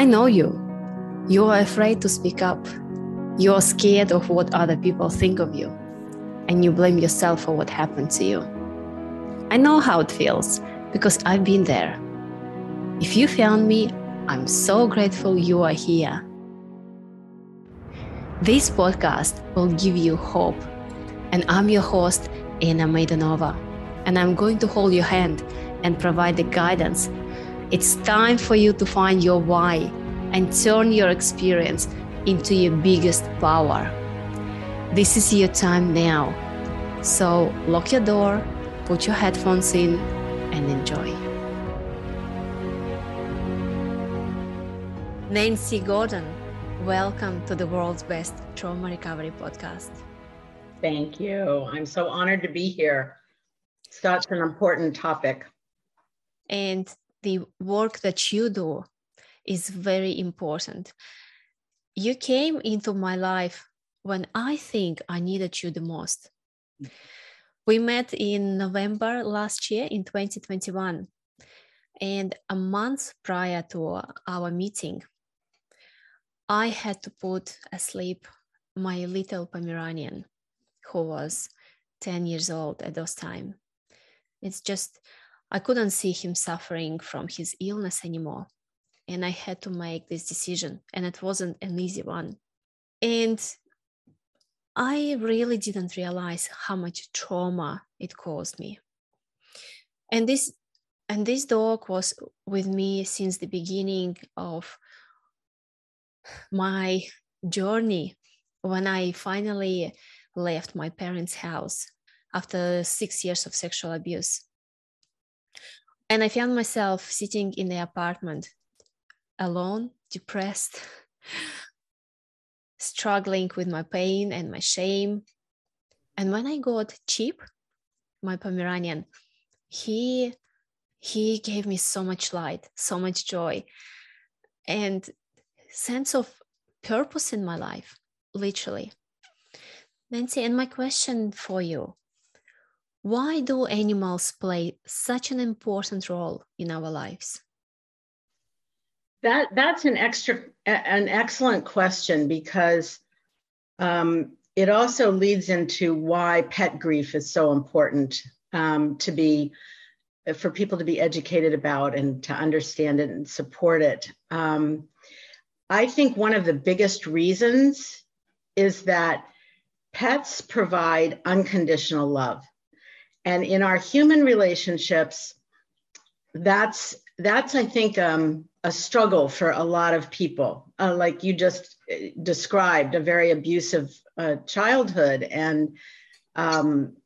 I know you. You are afraid to speak up. You are scared of what other people think of you. And you blame yourself for what happened to you. I know how it feels because I've been there. If you found me, I'm so grateful you are here. This podcast will give you hope. And I'm your host, Anna Maidanova. And I'm going to hold your hand and provide the guidance. It's time for you to find your why and turn your experience into your biggest power. This is your time now. So lock your door, put your headphones in, and enjoy. Nancy Gordon, welcome to the world's best trauma recovery podcast. Thank you. I'm so honored to be here. Such an important topic. And the work that you do is very important. You came into my life when I think I needed you the most. We met in November last year in 2021. And a month prior to our meeting, I had to put asleep my little Pomeranian, who was 10 years old at those time. It's just, I couldn't see him suffering from his illness anymore. And I had to make this decision, and it wasn't an easy one. And I really didn't realize how much trauma it caused me. And this and this dog was with me since the beginning of my journey when I finally left my parents' house after six years of sexual abuse. And I found myself sitting in the apartment alone, depressed, struggling with my pain and my shame. And when I got Chip, my Pomeranian, he he gave me so much light, so much joy. And sense of purpose in my life, literally. Nancy, and my question for you why do animals play such an important role in our lives? That that's an extra an excellent question because um, it also leads into why pet grief is so important um, to be for people to be educated about and to understand it and support it. Um, I think one of the biggest reasons is that pets provide unconditional love. And in our human relationships, that's that's I think um, a struggle for a lot of people. Uh, like you just uh, described, a very abusive uh, childhood, and um,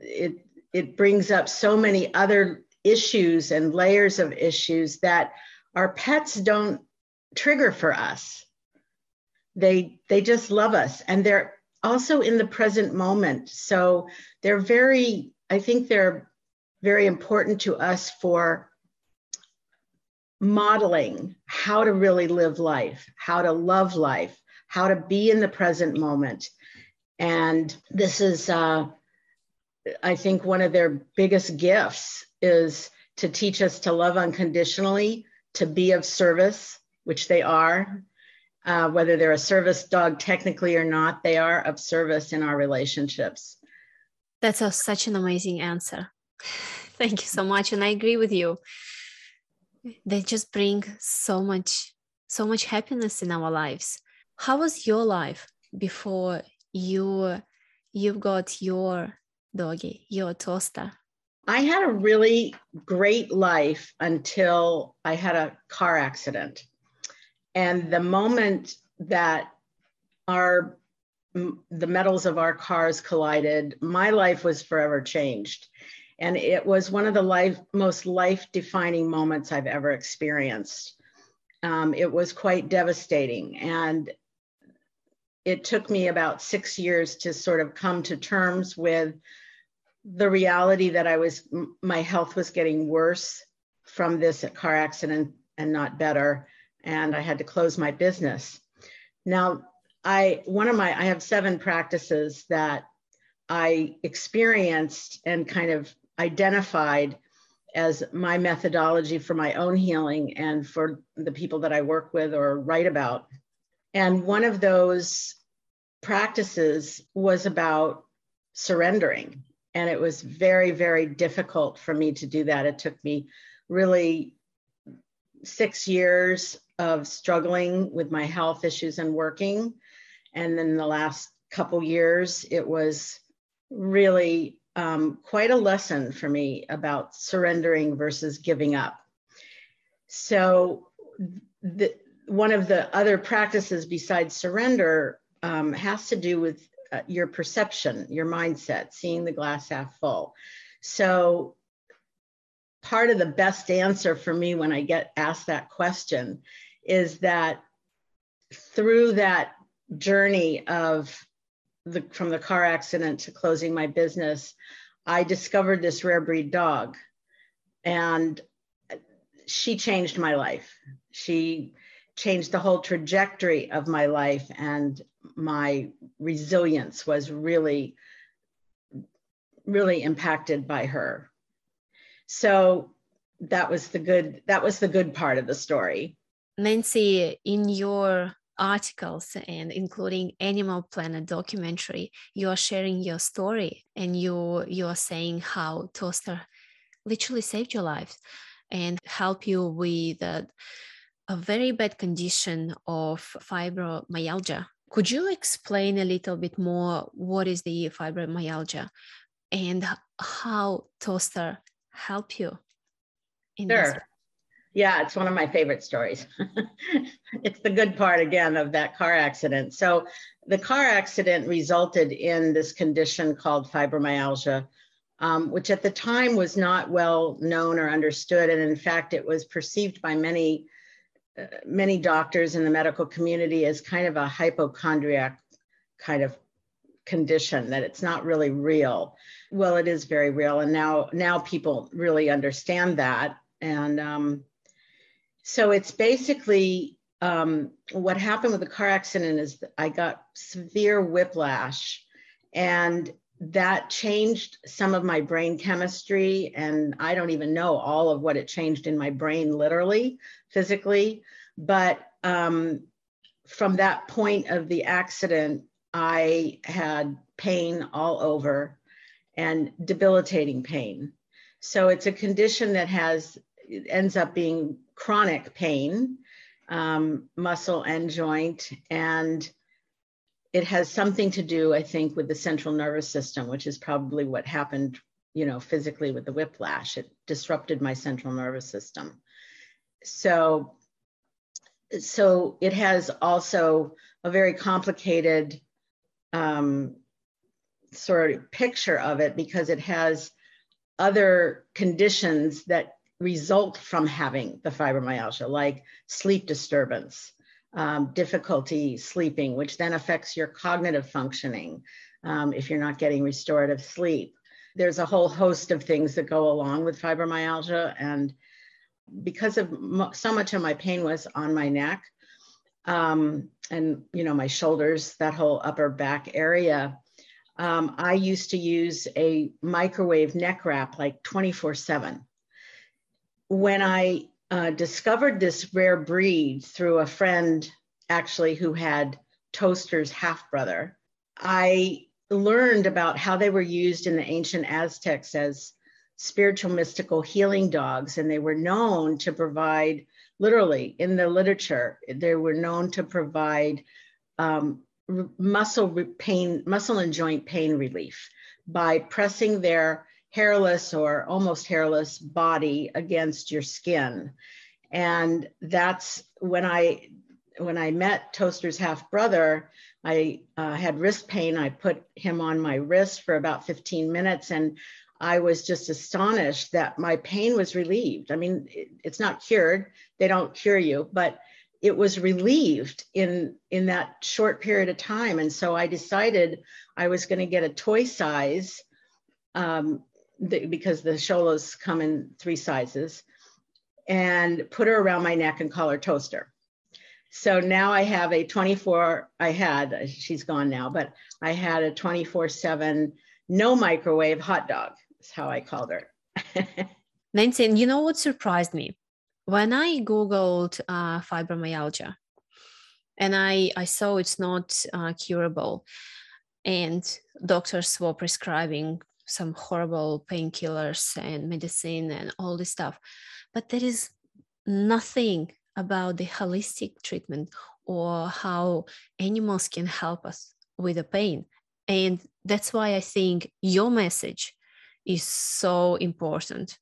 it it brings up so many other issues and layers of issues that our pets don't trigger for us. They they just love us and they're also in the present moment. So they're very I think they're very important to us for modeling how to really live life, how to love life, how to be in the present moment. And this is, uh, I think, one of their biggest gifts is to teach us to love unconditionally, to be of service, which they are. Uh, whether they're a service dog technically or not, they are of service in our relationships. That's a, such an amazing answer. Thank you so much. And I agree with you. They just bring so much, so much happiness in our lives. How was your life before you you got your doggy, your toaster? I had a really great life until I had a car accident. And the moment that our the metals of our cars collided, my life was forever changed. And it was one of the life most life defining moments I've ever experienced. Um, it was quite devastating. And it took me about six years to sort of come to terms with the reality that I was, my health was getting worse from this car accident and not better and I had to close my business. Now, I one of my I have seven practices that I experienced and kind of identified as my methodology for my own healing and for the people that I work with or write about. And one of those practices was about surrendering. And it was very, very difficult for me to do that. It took me really six years of struggling with my health issues and working. And then the last couple years, it was really um, quite a lesson for me about surrendering versus giving up. So, the, one of the other practices besides surrender um, has to do with uh, your perception, your mindset, seeing the glass half full. So, part of the best answer for me when I get asked that question is that through that journey of the from the car accident to closing my business, I discovered this rare breed dog, and she changed my life. She changed the whole trajectory of my life, and my resilience was really, really impacted by her. So that was the good. That was the good part of the story. Nancy, in your articles and including Animal Planet documentary, you are sharing your story and you you are saying how Toaster literally saved your life and help you with a, a very bad condition of fibromyalgia. Could you explain a little bit more what is the fibromyalgia and how Toaster help you? In sure. Yeah, it's one of my favorite stories. it's the good part again of that car accident. So, the car accident resulted in this condition called fibromyalgia, um, which at the time was not well known or understood. And in fact, it was perceived by many, uh, many doctors in the medical community as kind of a hypochondriac kind of condition that it's not really real well it is very real and now now people really understand that and um, so it's basically um, what happened with the car accident is I got severe whiplash, and that changed some of my brain chemistry. And I don't even know all of what it changed in my brain, literally, physically. But um, from that point of the accident, I had pain all over and debilitating pain. So it's a condition that has ends up being chronic pain, um, muscle and joint, and it has something to do, I think, with the central nervous system, which is probably what happened, you know, physically with the whiplash. It disrupted my central nervous system. So, so it has also a very complicated um, sort of picture of it because it has other conditions that result from having the fibromyalgia, like sleep disturbance, um, difficulty sleeping, which then affects your cognitive functioning um, if you're not getting restorative sleep. There's a whole host of things that go along with fibromyalgia. And because of so much of my pain was on my neck um, and, you know, my shoulders, that whole upper back area, um, I used to use a microwave neck wrap like 24 7 when I uh, discovered this rare breed through a friend actually who had Toaster's half brother, I learned about how they were used in the ancient Aztecs as spiritual mystical healing dogs. And they were known to provide, literally in the literature, they were known to provide um, muscle pain, muscle and joint pain relief by pressing their hairless or almost hairless body against your skin. And that's when I when I met Toaster's half brother, I uh, had wrist pain. I put him on my wrist for about 15 minutes and I was just astonished that my pain was relieved. I mean, it, it's not cured. They don't cure you, but it was relieved in in that short period of time. And so I decided I was going to get a toy size um, the, because the Xolos come in three sizes, and put her around my neck and call her Toaster. So now I have a 24, I had, she's gone now, but I had a 24 7 no microwave hot dog, is how I called her. Nancy, you know what surprised me? When I Googled uh, fibromyalgia and I, I saw it's not uh, curable, and doctors were prescribing some horrible painkillers and medicine and all this stuff. But there is nothing about the holistic treatment or how animals can help us with the pain. And that's why I think your message is so important.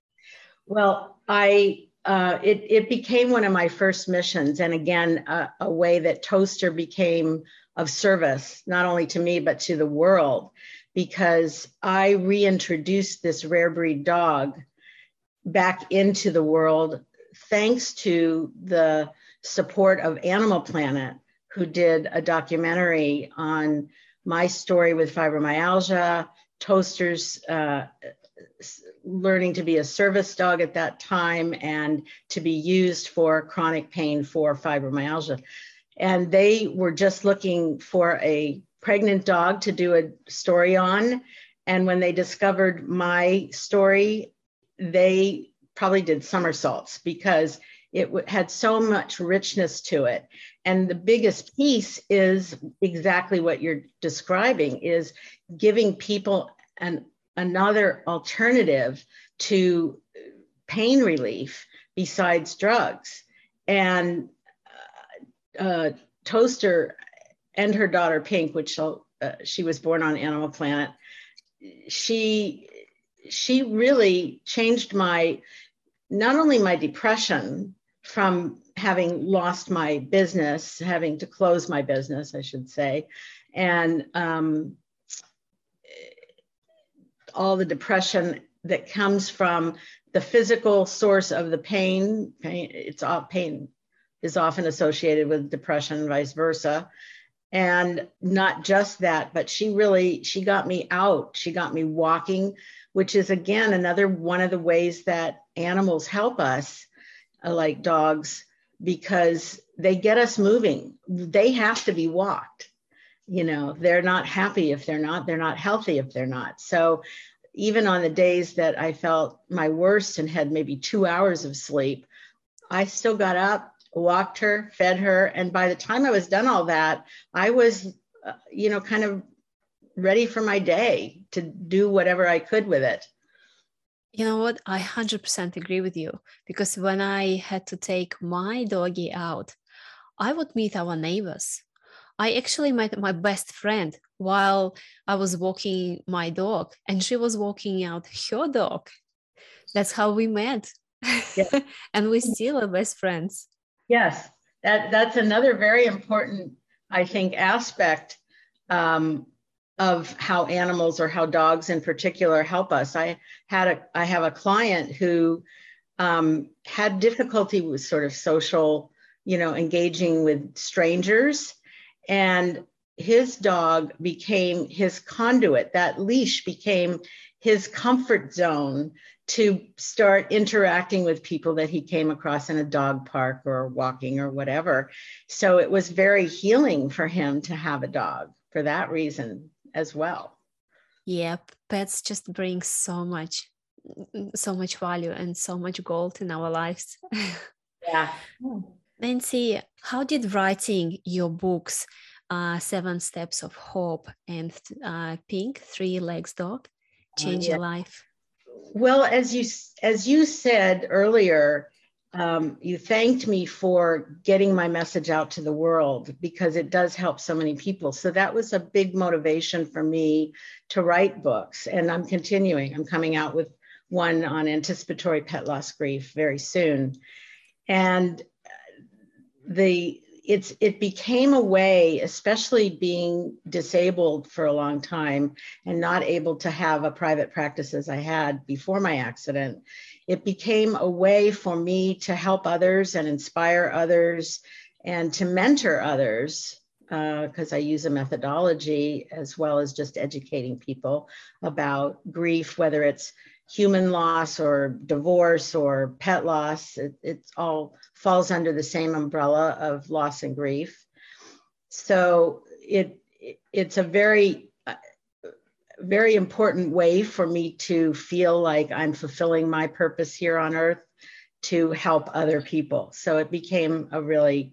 Well, I uh, it it became one of my first missions, and again, uh, a way that Toaster became of service not only to me but to the world, because I reintroduced this rare breed dog back into the world thanks to the support of Animal Planet, who did a documentary on my story with fibromyalgia, Toaster's uh, learning to be a service dog at that time and to be used for chronic pain for fibromyalgia. And they were just looking for a pregnant dog to do a story on. And when they discovered my story, they probably did somersaults because it w- had so much richness to it and the biggest piece is exactly what you're describing is giving people an another alternative to pain relief besides drugs and uh, uh, toaster and her daughter pink which uh, she was born on animal planet she she really changed my not only my depression from having lost my business, having to close my business, I should say, and um, all the depression that comes from the physical source of the pain. Pain, it's all pain is often associated with depression, vice versa. And not just that, but she really she got me out. She got me walking, which is again another one of the ways that animals help us uh, like dogs because they get us moving. They have to be walked. You know, they're not happy if they're not, they're not healthy if they're not. So even on the days that I felt my worst and had maybe two hours of sleep, I still got up, walked her, fed her. And by the time I was done all that, I was, uh, you know, kind of ready for my day to do whatever I could with it. You know what? I 100% agree with you because when I had to take my doggy out, I would meet our neighbors. I actually met my best friend while I was walking my dog, and she was walking out her dog. That's how we met. Yeah. and we still are best friends. Yes, that, that's another very important, I think, aspect um, of how animals or how dogs in particular help us. I had a I have a client who um, had difficulty with sort of social, you know, engaging with strangers, and his dog became his conduit. That leash became his comfort zone to start interacting with people that he came across in a dog park or walking or whatever. So it was very healing for him to have a dog for that reason as well. Yeah, pets just bring so much, so much value and so much gold in our lives. yeah. Nancy, how did writing your books, uh, Seven Steps of Hope and uh, Pink, Three Legs Dog, uh, change uh, yeah. your life? Well, as you as you said earlier, um, you thanked me for getting my message out to the world because it does help so many people. So that was a big motivation for me to write books. And I'm continuing. I'm coming out with one on anticipatory pet loss grief very soon. And the it's it became a way especially being disabled for a long time and not able to have a private practice as i had before my accident it became a way for me to help others and inspire others and to mentor others because uh, I use a methodology as well as just educating people about grief, whether it's human loss or divorce or pet loss. It, it all falls under the same umbrella of loss and grief. So it it's a very very important way for me to feel like I'm fulfilling my purpose here on earth to help other people. So it became a really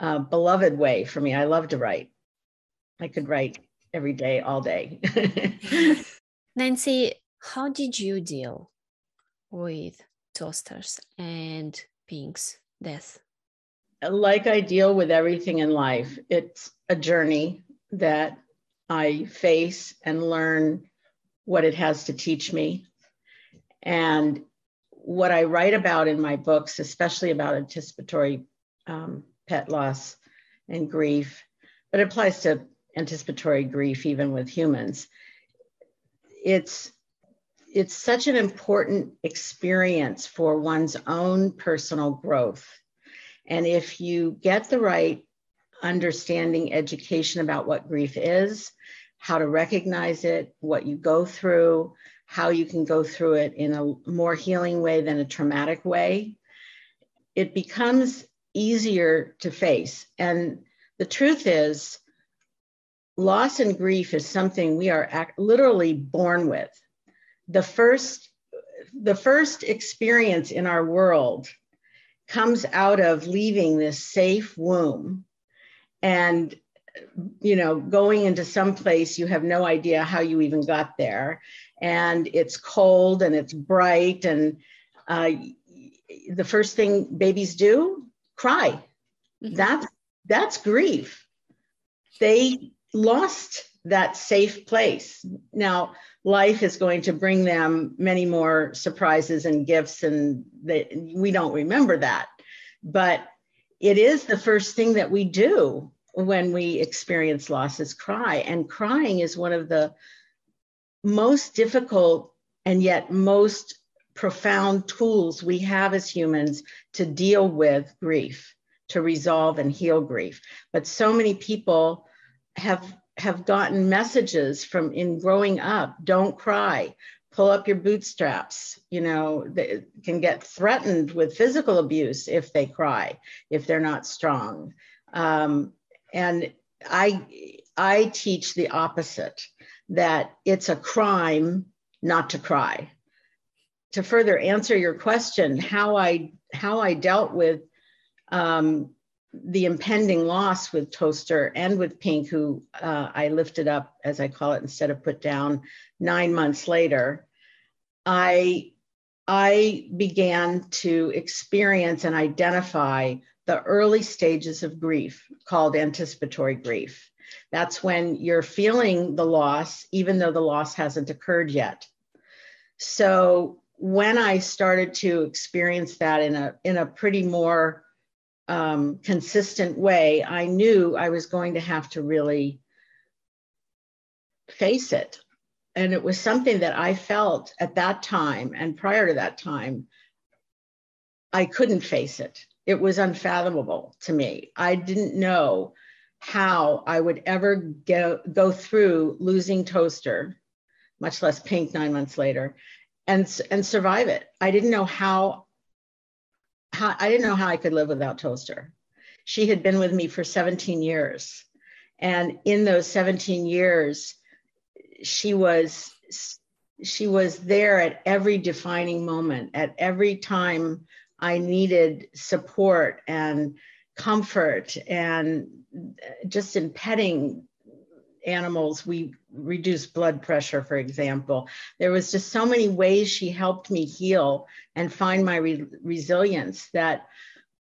uh, beloved way for me. I love to write. I could write every day, all day. Nancy, how did you deal with Toaster's and Pink's death? Like I deal with everything in life, it's a journey that I face and learn what it has to teach me. And what I write about in my books, especially about anticipatory um, pet loss and grief, but it applies to anticipatory grief even with humans. It's it's such an important experience for one's own personal growth. And if you get the right understanding education about what grief is, how to recognize it, what you go through, how you can go through it in a more healing way than a traumatic way, it becomes easier to face. And the truth is, loss and grief is something we are act- literally born with. The first, the first experience in our world comes out of leaving this safe womb and you know going into some place you have no idea how you even got there. And it's cold and it's bright and uh, the first thing babies do cry. Mm-hmm. that's that's grief. They lost that safe place. Now life is going to bring them many more surprises and gifts and they, we don't remember that. But it is the first thing that we do when we experience loss is cry. And crying is one of the most difficult and yet most profound tools we have as humans to deal with grief to resolve and heal grief. But so many people have have gotten messages from in growing up don't cry. Pull up your bootstraps you know they can get threatened with physical abuse if they cry if they're not strong. Um, and i i teach the opposite that it's a crime not to cry. To further answer your question how i how i dealt with um, the impending loss with toaster and with pink who uh, i lifted up as i call it instead of put down nine months later i i began to experience and identify the early stages of grief called anticipatory grief. That's when you're feeling the loss even though the loss hasn't occurred yet. So when i started to experience that in a in a pretty more um, consistent way, I knew I was going to have to really face it. And it was something that I felt at that time and prior to that time, I couldn't face it. It was unfathomable to me. I didn't know how I would ever go, go through losing Toaster, much less Pink nine months later, and, and survive it. I didn't know how how, I didn't know how I could live without Toaster. She had been with me for 17 years. And in those 17 years, she was she was there at every defining moment, at every time I needed support and comfort and just in petting animals we reduce blood pressure for example. There was just so many ways she helped me heal and find my re- resilience that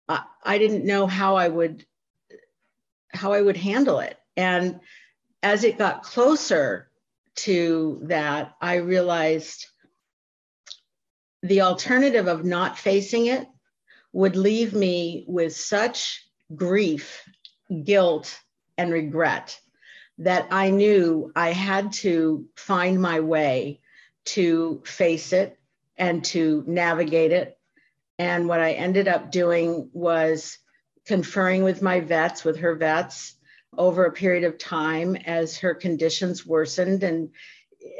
I, I didn't know how i would how i would handle it. And as it got closer to that i realized the alternative of not facing it would leave me with such grief guilt and regret that I knew I had to find my way to face it and to navigate it. And what I ended up doing was conferring with my vets, with her vets, over a period of time as her conditions worsened and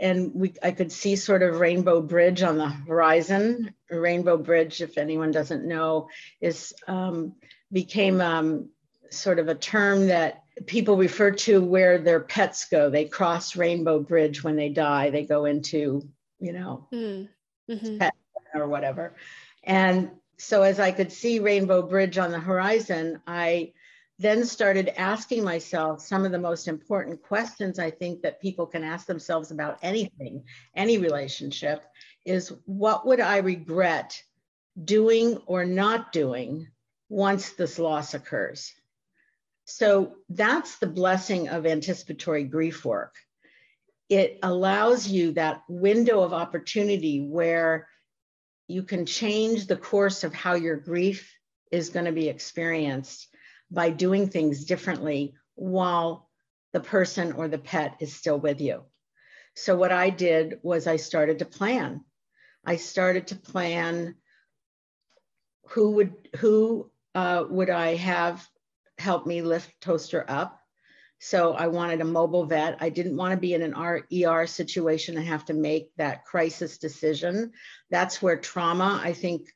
and we I could see sort of Rainbow Bridge on the horizon. Rainbow Bridge, if anyone doesn't know, is um, became um, sort of a term that people refer to where their pets go. They cross Rainbow Bridge when they die. They go into, you know, mm. hmm pet or whatever. And so as I could see Rainbow Bridge on the horizon, I then started asking myself some of the most important questions I think that people can ask themselves about anything, any relationship, is what would I regret doing or not doing once this loss occurs? So that's the blessing of anticipatory grief work. It allows you that window of opportunity where you can change the course of how your grief is going to be experienced by doing things differently while the person or the pet is still with you. So, what I did was I started to plan. I started to plan who would who uh, would I have help me lift Toaster up. So I wanted a mobile vet. I didn't want to be in an ER situation and have to make that crisis decision. That's where trauma, I think,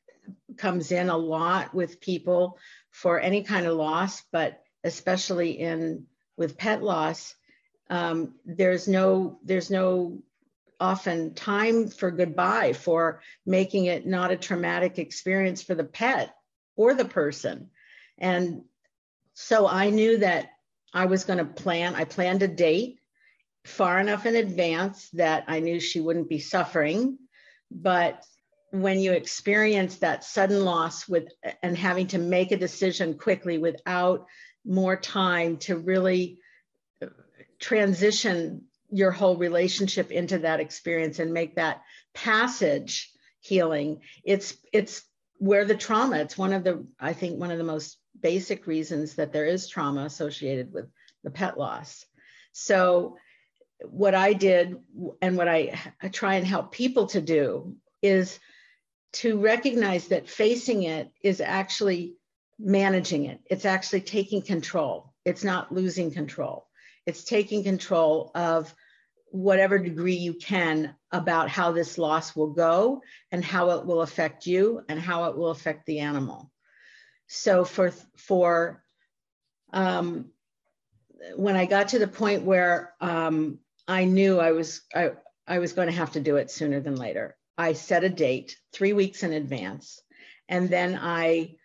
comes in a lot with people for any kind of loss, but especially in with pet loss, um, there's no there's no often time for goodbye for making it not a traumatic experience for the pet or the person. And so I knew that I was going to plan. I planned a date far enough in advance that I knew she wouldn't be suffering, but when you experience that sudden loss with and having to make a decision quickly without more time to really transition your whole relationship into that experience and make that passage healing it's it's where the trauma it's one of the i think one of the most basic reasons that there is trauma associated with the pet loss so what i did and what I, I try and help people to do is to recognize that facing it is actually managing it. It's actually taking control. It's not losing control. It's taking control of whatever degree you can about how this loss will go and how it will affect you and how it will affect the animal. So for for um, when I got to the point where um, I knew I was I, I was going to have to do it sooner than later. I set a date three weeks in advance. And then I,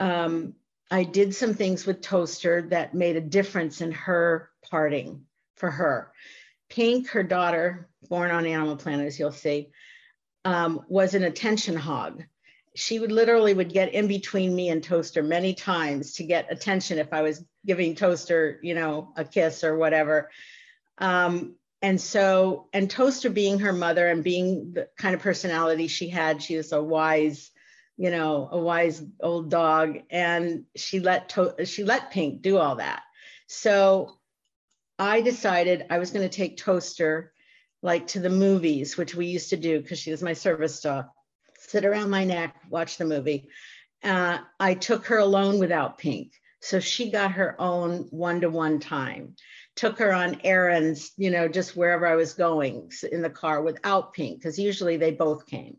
um, I did some things with Toaster that made a difference in her parting for her. Pink, her daughter, born on Animal Planet, as you'll see, um, was an attention hog. She would literally would get in between me and Toaster many times to get attention if I was giving Toaster, you know, a kiss or whatever. Um, and so and toaster being her mother and being the kind of personality she had she was a wise you know a wise old dog. And she let to- she let pink do all that. So i decided i was going to take toaster like to the movies which we used to do because she was my service dog sit around my neck watch the movie uh, i took her alone without pink so she got her own one-to-one time took her on errands, you know, just wherever I was going in the car without Pink, because usually they both came.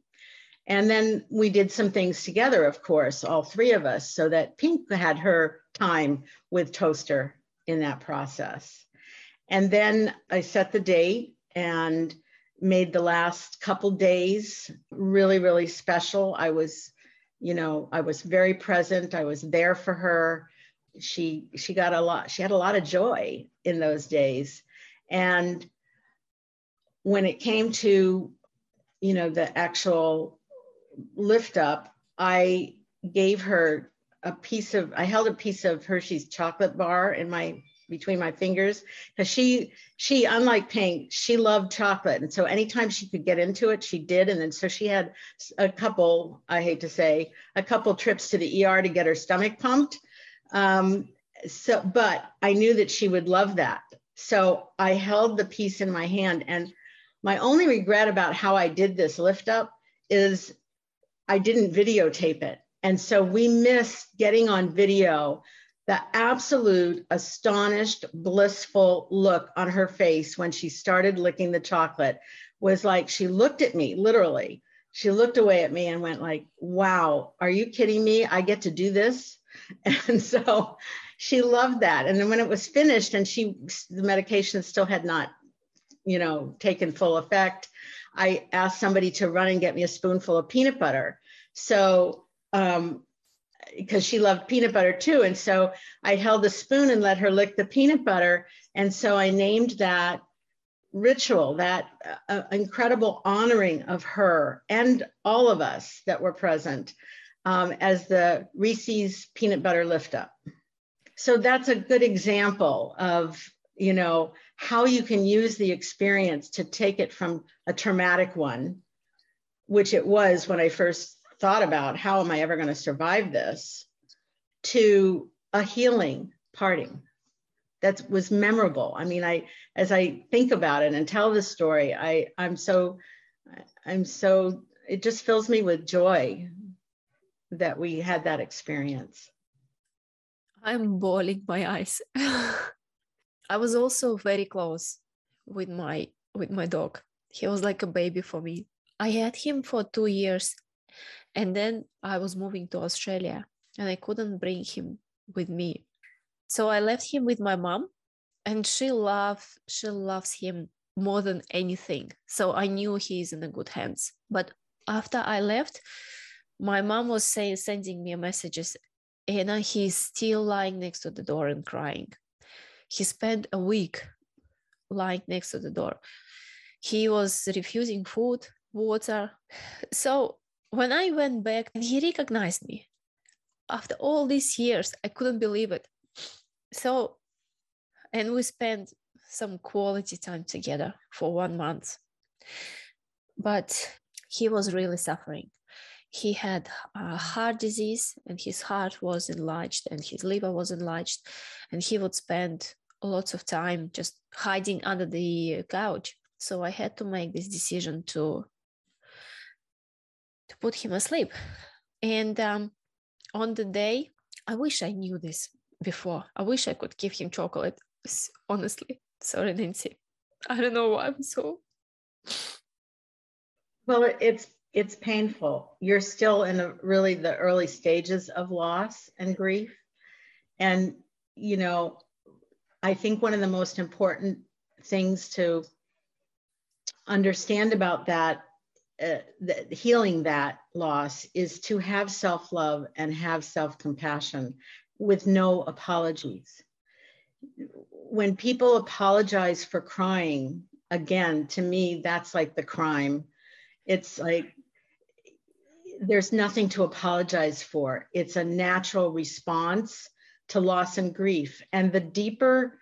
And then we did some things together, of course, all three of us, so that Pink had her time with Toaster in that process. And then I set the date and made the last couple days really, really special. I was, you know, I was very present. I was there for her she she got a lot she had a lot of joy in those days and when it came to you know the actual lift up i gave her a piece of i held a piece of hershey's chocolate bar in my between my fingers because she she unlike pink she loved chocolate and so anytime she could get into it she did and then so she had a couple i hate to say a couple trips to the er to get her stomach pumped um, so, but I knew that she would love that. So I held the piece in my hand. And my only regret about how I did this lift up is I didn't videotape it. And so we missed getting on video the absolute astonished, blissful look on her face when she started licking the chocolate was like she looked at me literally. She looked away at me and went like, "Wow, are you kidding me? I get to do this?" And so she loved that. And then when it was finished and she the medication still had not, you know, taken full effect, I asked somebody to run and get me a spoonful of peanut butter. So um, because she loved peanut butter too. And so I held the spoon and let her lick the peanut butter. And so I named that ritual, that uh, incredible honoring of her and all of us that were present um, as the Reese's peanut butter lift up. So that's a good example of, you know, how you can use the experience to take it from a traumatic one, which it was when I first thought about how am I ever going to survive this, to a healing parting that was memorable. I mean, I as I think about it and tell the story, I I'm so I'm so it just fills me with joy that we had that experience. I'm bawling my eyes. I was also very close with my with my dog. He was like a baby for me. I had him for two years and then I was moving to Australia and I couldn't bring him with me. So I left him with my mom and she loves she loves him more than anything. So I knew he's in the good hands. But after I left, my mom was saying sending me messages and he's still lying next to the door and crying. He spent a week lying next to the door. He was refusing food, water. So when I went back, he recognized me. After all these years, I couldn't believe it. So, and we spent some quality time together for one month. But he was really suffering. He had a heart disease, and his heart was enlarged, and his liver was enlarged, and he would spend lots of time just hiding under the couch. So I had to make this decision to to put him asleep. And um, on the day, I wish I knew this before. I wish I could give him chocolate. Honestly, sorry, Nancy. I don't know why I'm so. Well, it's it's painful. You're still in a, really the early stages of loss and grief, and you know, I think one of the most important things to understand about that uh, the, healing that loss is to have self love and have self compassion with no apologies. When people apologize for crying, again, to me, that's like the crime. It's like there's nothing to apologize for. It's a natural response to loss and grief. And the deeper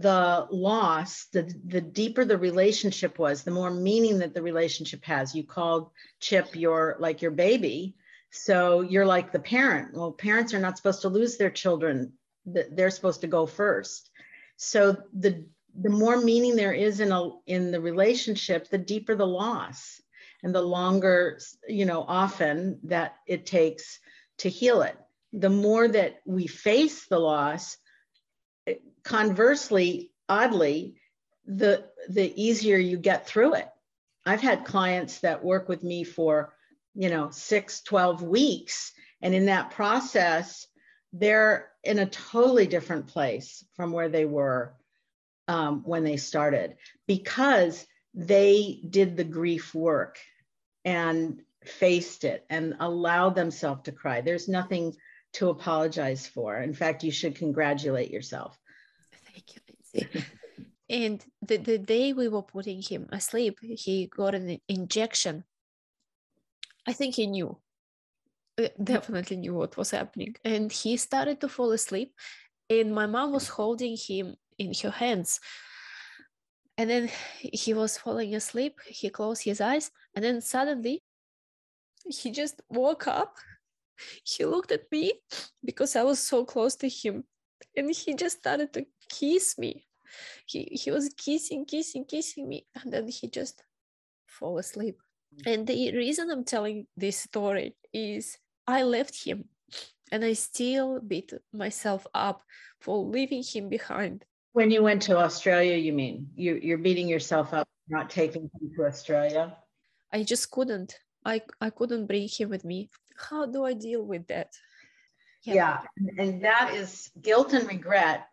the loss, the, the deeper the relationship was, the more meaning that the relationship has. You called Chip your like your baby. So you're like the parent. Well, parents are not supposed to lose their children. They're supposed to go first. So the the more meaning there is in a in the relationship, the deeper the loss and the longer, you know, often that it takes to heal it. The more that we face the loss, conversely, oddly, the the easier you get through it. I've had clients that work with me for, you know, six, 12 weeks. And in that process, they're in a totally different place from where they were um, when they started because they did the grief work and faced it and allowed themselves to cry. There's nothing to apologize for. In fact, you should congratulate yourself. And the, the day we were putting him asleep, he got an injection. I think he knew, uh, definitely knew what was happening. And he started to fall asleep. And my mom was holding him in her hands. And then he was falling asleep. He closed his eyes. And then suddenly he just woke up. He looked at me because I was so close to him. And he just started to kiss me. He he was kissing, kissing, kissing me, and then he just fall asleep. And the reason I'm telling this story is I left him and I still beat myself up for leaving him behind. When you went to Australia, you mean you, you're beating yourself up not taking him to Australia? I just couldn't. I, I couldn't bring him with me. How do I deal with that? Yep. Yeah. And that is guilt and regret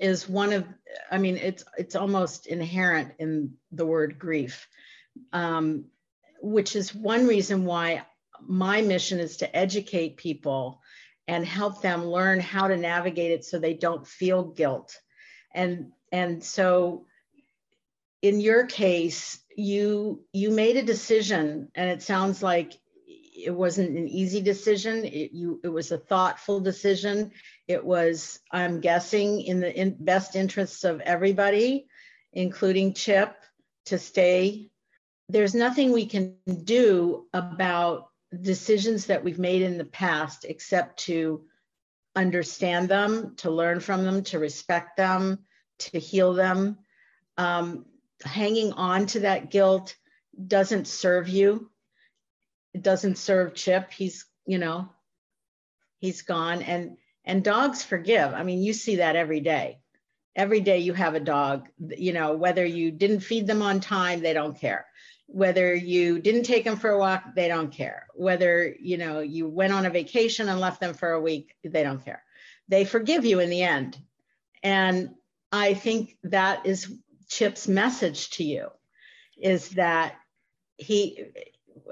is one of i mean it's it's almost inherent in the word grief um, which is one reason why my mission is to educate people and help them learn how to navigate it so they don't feel guilt. And and so in your case you you made a decision and it sounds like it wasn't an easy decision. It, you it was a thoughtful decision it was i'm guessing in the in best interests of everybody including chip to stay. There's nothing we can do about decisions that we've made in the past except to understand them to learn from them to respect them to heal them. Um, hanging on to that guilt doesn't serve you. It doesn't serve chip. He's you know he's gone. And and dogs forgive. I mean you see that every day. Every day you have a dog you know whether you didn't feed them on time they don't care. Whether you didn't take them for a walk they don't care. Whether you know you went on a vacation and left them for a week they don't care. They forgive you in the end. And i think that is chip's message to you is that he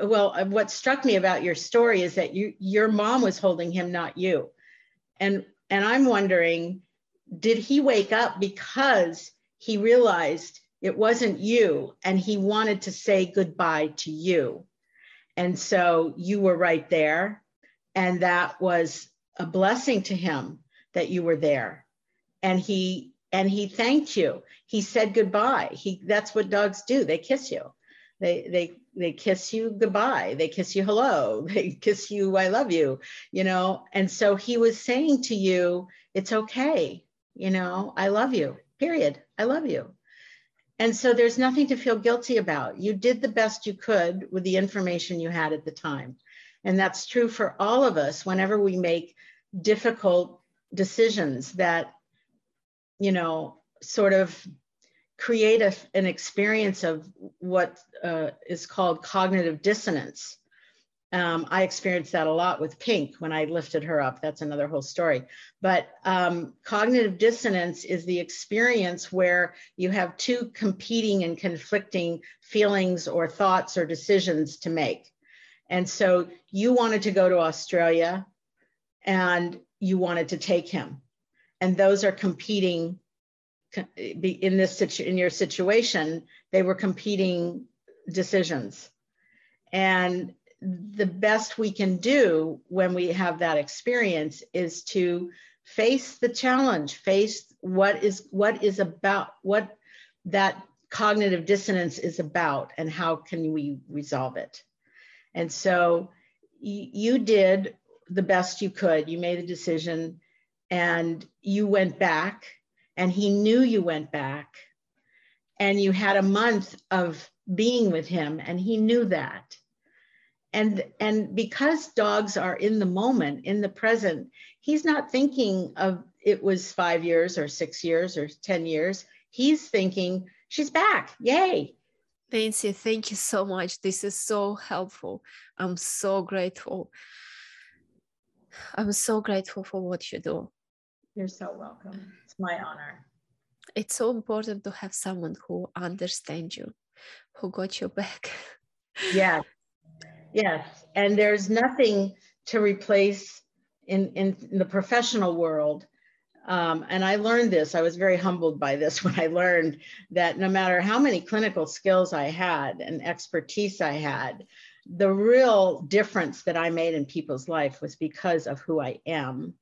well what struck me about your story is that you your mom was holding him not you and and i'm wondering did he wake up because he realized it wasn't you and he wanted to say goodbye to you? And so you were right there. And that was a blessing to him that you were there. And he and he thanked you. He said goodbye. He that's what dogs do. They kiss you. They they they kiss you goodbye they kiss you hello they kiss you i love you you know and so he was saying to you it's okay you know i love you period i love you and so there's nothing to feel guilty about. You did the best you could with the information you had at the time. And that's true for all of us whenever we make difficult decisions that, you know, sort of create a, an experience of what uh, is called cognitive dissonance. Um, I experienced that a lot with Pink when I lifted her up. That's another whole story. But um, cognitive dissonance is the experience where you have two competing and conflicting feelings or thoughts or decisions to make. And so you wanted to go to Australia and you wanted to take him. And those are competing in this situ- in your situation, they were competing decisions. And the best we can do when we have that experience is to face the challenge face what is what is about what that cognitive dissonance is about and how can we resolve it and so y- you did the best you could you made a decision and you went back and he knew you went back and you had a month of being with him and he knew that. And and because dogs are in the moment in the present he's not thinking of it was five years or six years or 10 years. He's thinking she's back. Yay. Nancy thank you so much. This is so helpful. I'm so grateful. I'm so grateful for what you do. You're so welcome my honor. It's so important to have someone who understands you who got your back. Yeah Yes, and there's nothing to replace in, in, in the professional world. Um, and I learned this, I was very humbled by this when I learned that no matter how many clinical skills I had and expertise I had, the real difference that I made in people's life was because of who I am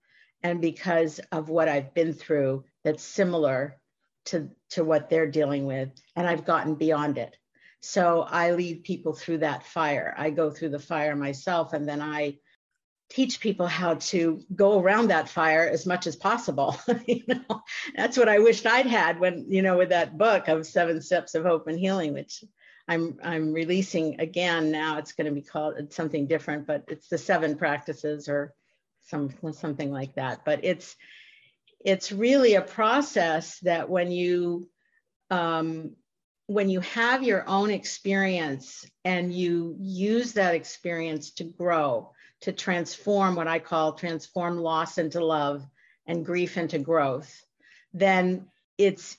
and because of what I've been through that's similar to, to what they're dealing with. And I've gotten beyond it. So I lead people through that fire. I go through the fire myself, and then I teach people how to go around that fire as much as possible. you know, that's what I wished I'd had when, you know, with that book of Seven Steps of Hope and Healing, which I'm I'm releasing again now. It's going to be called something different, but it's the seven practices or some something like that. But it's it's really a process that when you um, when you have your own experience and you use that experience to grow to transform what I call transform loss into love and grief into growth, then it's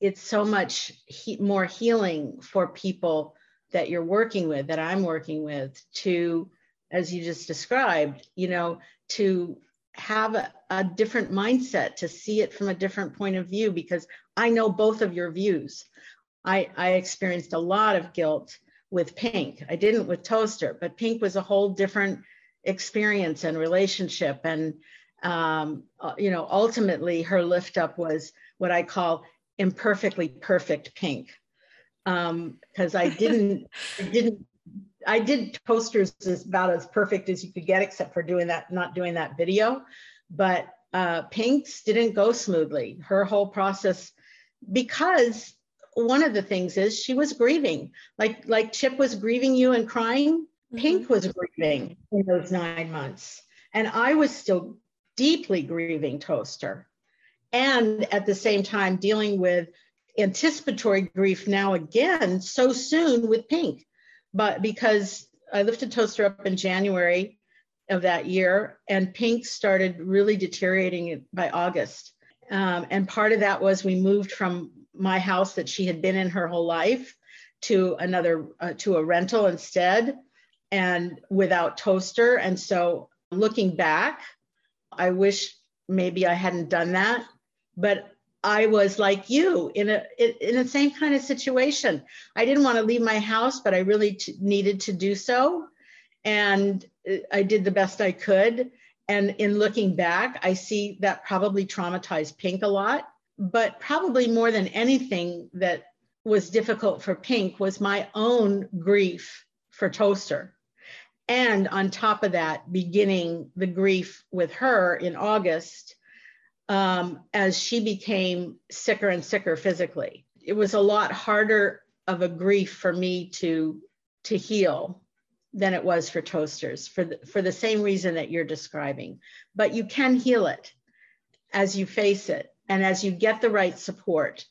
it's so much he, more healing for people that you're working with that I'm working with to as you just described, you know, to have a, a, different mindset, to see it from a different point of view, because I know both of your views. I, I experienced a lot of guilt with Pink. I didn't with Toaster, but Pink was a whole different experience and relationship. And, um, uh, you know, ultimately her lift up was what I call imperfectly perfect Pink. Because um, I didn't, I didn't I did Toaster's as about as perfect as you could get, except for doing that, not doing that video. But uh, Pink's didn't go smoothly. Her whole process, because one of the things is she was grieving, like like Chip was grieving you and crying. Mm-hmm. Pink was grieving in those nine months, and I was still deeply grieving Toaster, and at the same time dealing with anticipatory grief now again so soon with Pink but because I lifted Toaster up in January of that year, and Pink started really deteriorating by August. Um, and part of that was we moved from my house that she had been in her whole life to another uh, to a rental instead, and without Toaster. And so, looking back, I wish maybe I hadn't done that, but I was like you in a in the same kind of situation. I didn't want to leave my house, but I really t- needed to do so, and uh, I did the best I could. And in looking back, I see that probably traumatized Pink a lot, but probably more than anything that was difficult for Pink was my own grief for Toaster. And on top of that, beginning the grief with her in August um, as she became sicker and sicker physically. It was a lot harder of a grief for me to to heal than it was for Toaster's for the, for the same reason that you're describing. But you can heal it as you face it and as you get the right support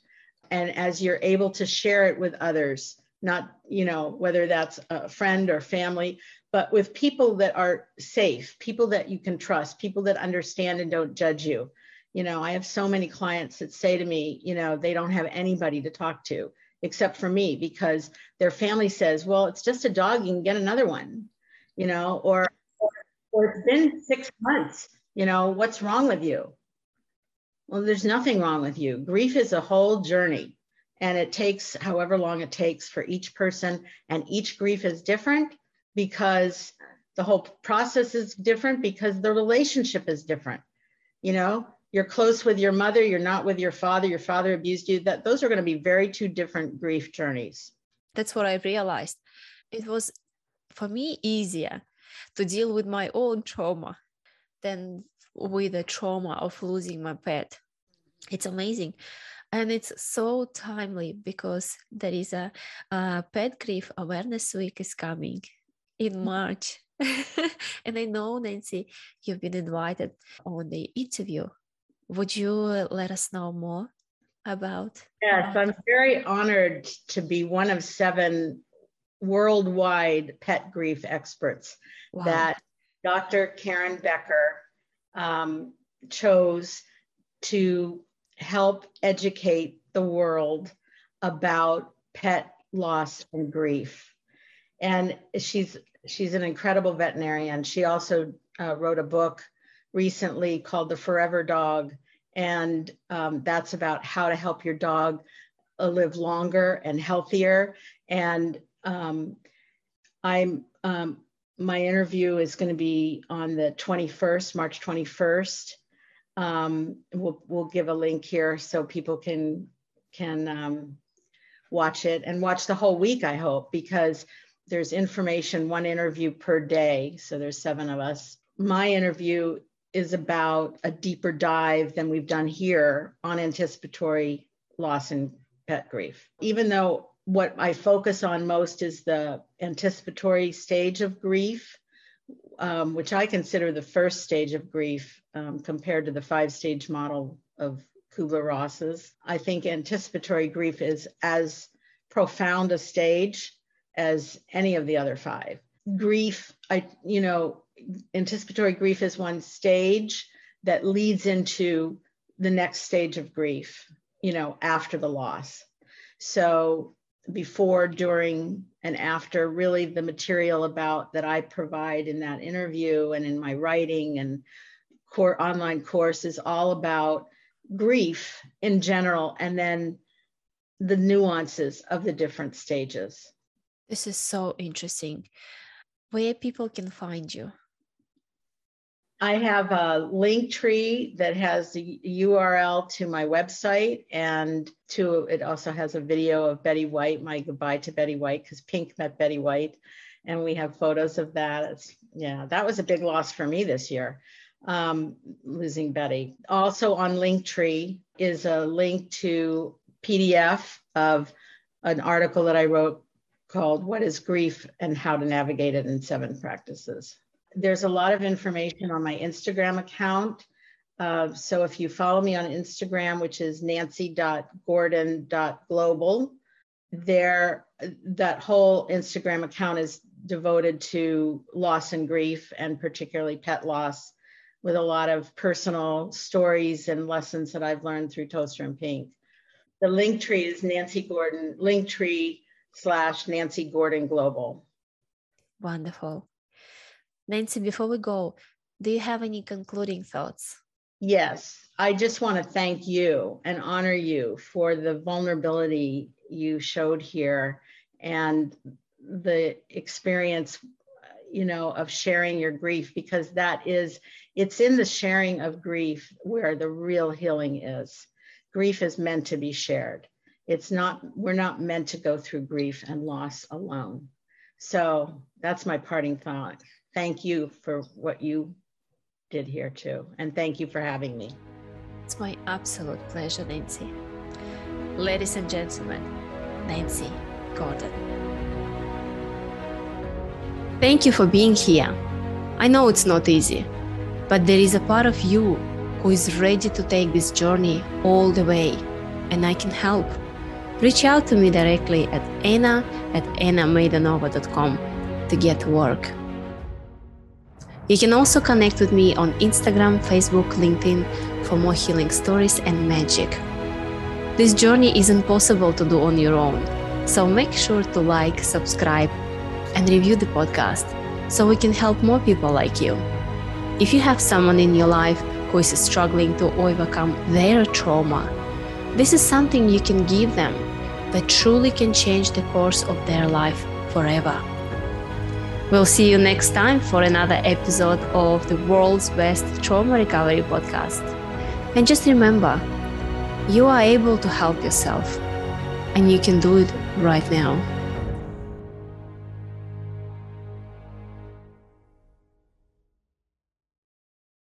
and as you're able to share it with others not you know whether that's a friend or family but with people that are safe people that you can trust people that understand and don't judge you you know i have so many clients that say to me you know they don't have anybody to talk to except for me because their family says well it's just a dog you can get another one you know or or, or it's been six months you know what's wrong with you? Well there's nothing wrong with you. Grief is a whole journey and it takes however long it takes for each person and each grief is different because the whole process is different because the relationship is different you know you're close with your mother, you're not with your father, your father abused you, that those are going to be very two different grief journeys. That's what I realized. It was for me easier to deal with my own trauma than with the trauma of losing my pet. It's amazing. And it's so timely because there is a, a pet grief awareness week is coming in mm-hmm. March. and I know, Nancy, you've been invited on the interview would you let us know more about? Yes, I'm very honored to be one of seven worldwide pet grief experts wow. that Dr. Karen Becker um, chose to help educate the world about pet loss and grief. And she's she's an incredible veterinarian. She also uh, wrote a book recently called The Forever Dog. And um, that's about how to help your dog uh, live longer and healthier. And um, I'm, um, my interview is going to be on the 21st, March 21st. Um, we'll, we'll give a link here so people can, can um, watch it and watch the whole week, I hope, because there's information, one interview per day. So there's seven of us. My interview is about a deeper dive than we've done here on anticipatory loss and pet grief. Even though what I focus on most is the anticipatory stage of grief, um, which I consider the first stage of grief um, compared to the five stage model of Kubler Ross's. I think anticipatory grief is as profound a stage as any of the other five. Grief, I, you know, anticipatory grief is one stage that leads into the next stage of grief, you know, after the loss. So before, during, and after, really the material about that I provide in that interview and in my writing and core online course is all about grief in general and then the nuances of the different stages. This is so interesting. Where people can find you? I have a link tree that has the URL to my website and to it also has a video of Betty White, my goodbye to Betty White, because Pink met Betty White. And we have photos of that. It's, yeah, that was a big loss for me this year, um, losing Betty. Also on Linktree is a link to PDF of an article that I wrote called What is Grief and How to Navigate It in Seven Practices. There's a lot of information on my Instagram account. Uh, so if you follow me on Instagram, which is nancy.gordon.global, there that whole Instagram account is devoted to loss and grief and particularly pet loss with a lot of personal stories and lessons that I've learned through Toaster and Pink the link tree is Nancy Gordon, link tree slash Nancy Gordon Global. Wonderful. Nancy, before we go, do you have any concluding thoughts? Yes, I just want to thank you and honor you for the vulnerability you showed here and the experience you know of sharing your grief because that is it's in the sharing of grief where the real healing is grief is meant to be shared. It's not, we're not meant to go through grief and loss alone. So that's my parting thought. Thank you for what you did here too. And thank you for having me. It's my absolute pleasure, Nancy. Ladies and gentlemen, Nancy Gordon. Thank you for being here. I know it's not easy, but there is a part of you who is ready to take this journey all the way, and I can help. Reach out to me directly at anna at annamaidanova.com to get work. You can also connect with me on Instagram, Facebook, LinkedIn for more healing stories and magic. This journey isn't possible to do on your own, so make sure to like, subscribe, and review the podcast so we can help more people like you. If you have someone in your life who is struggling to overcome their trauma. This is something you can give them that truly can change the course of their life forever. We'll see you next time for another episode of the world's best trauma recovery podcast. And just remember, you are able to help yourself, and you can do it right now.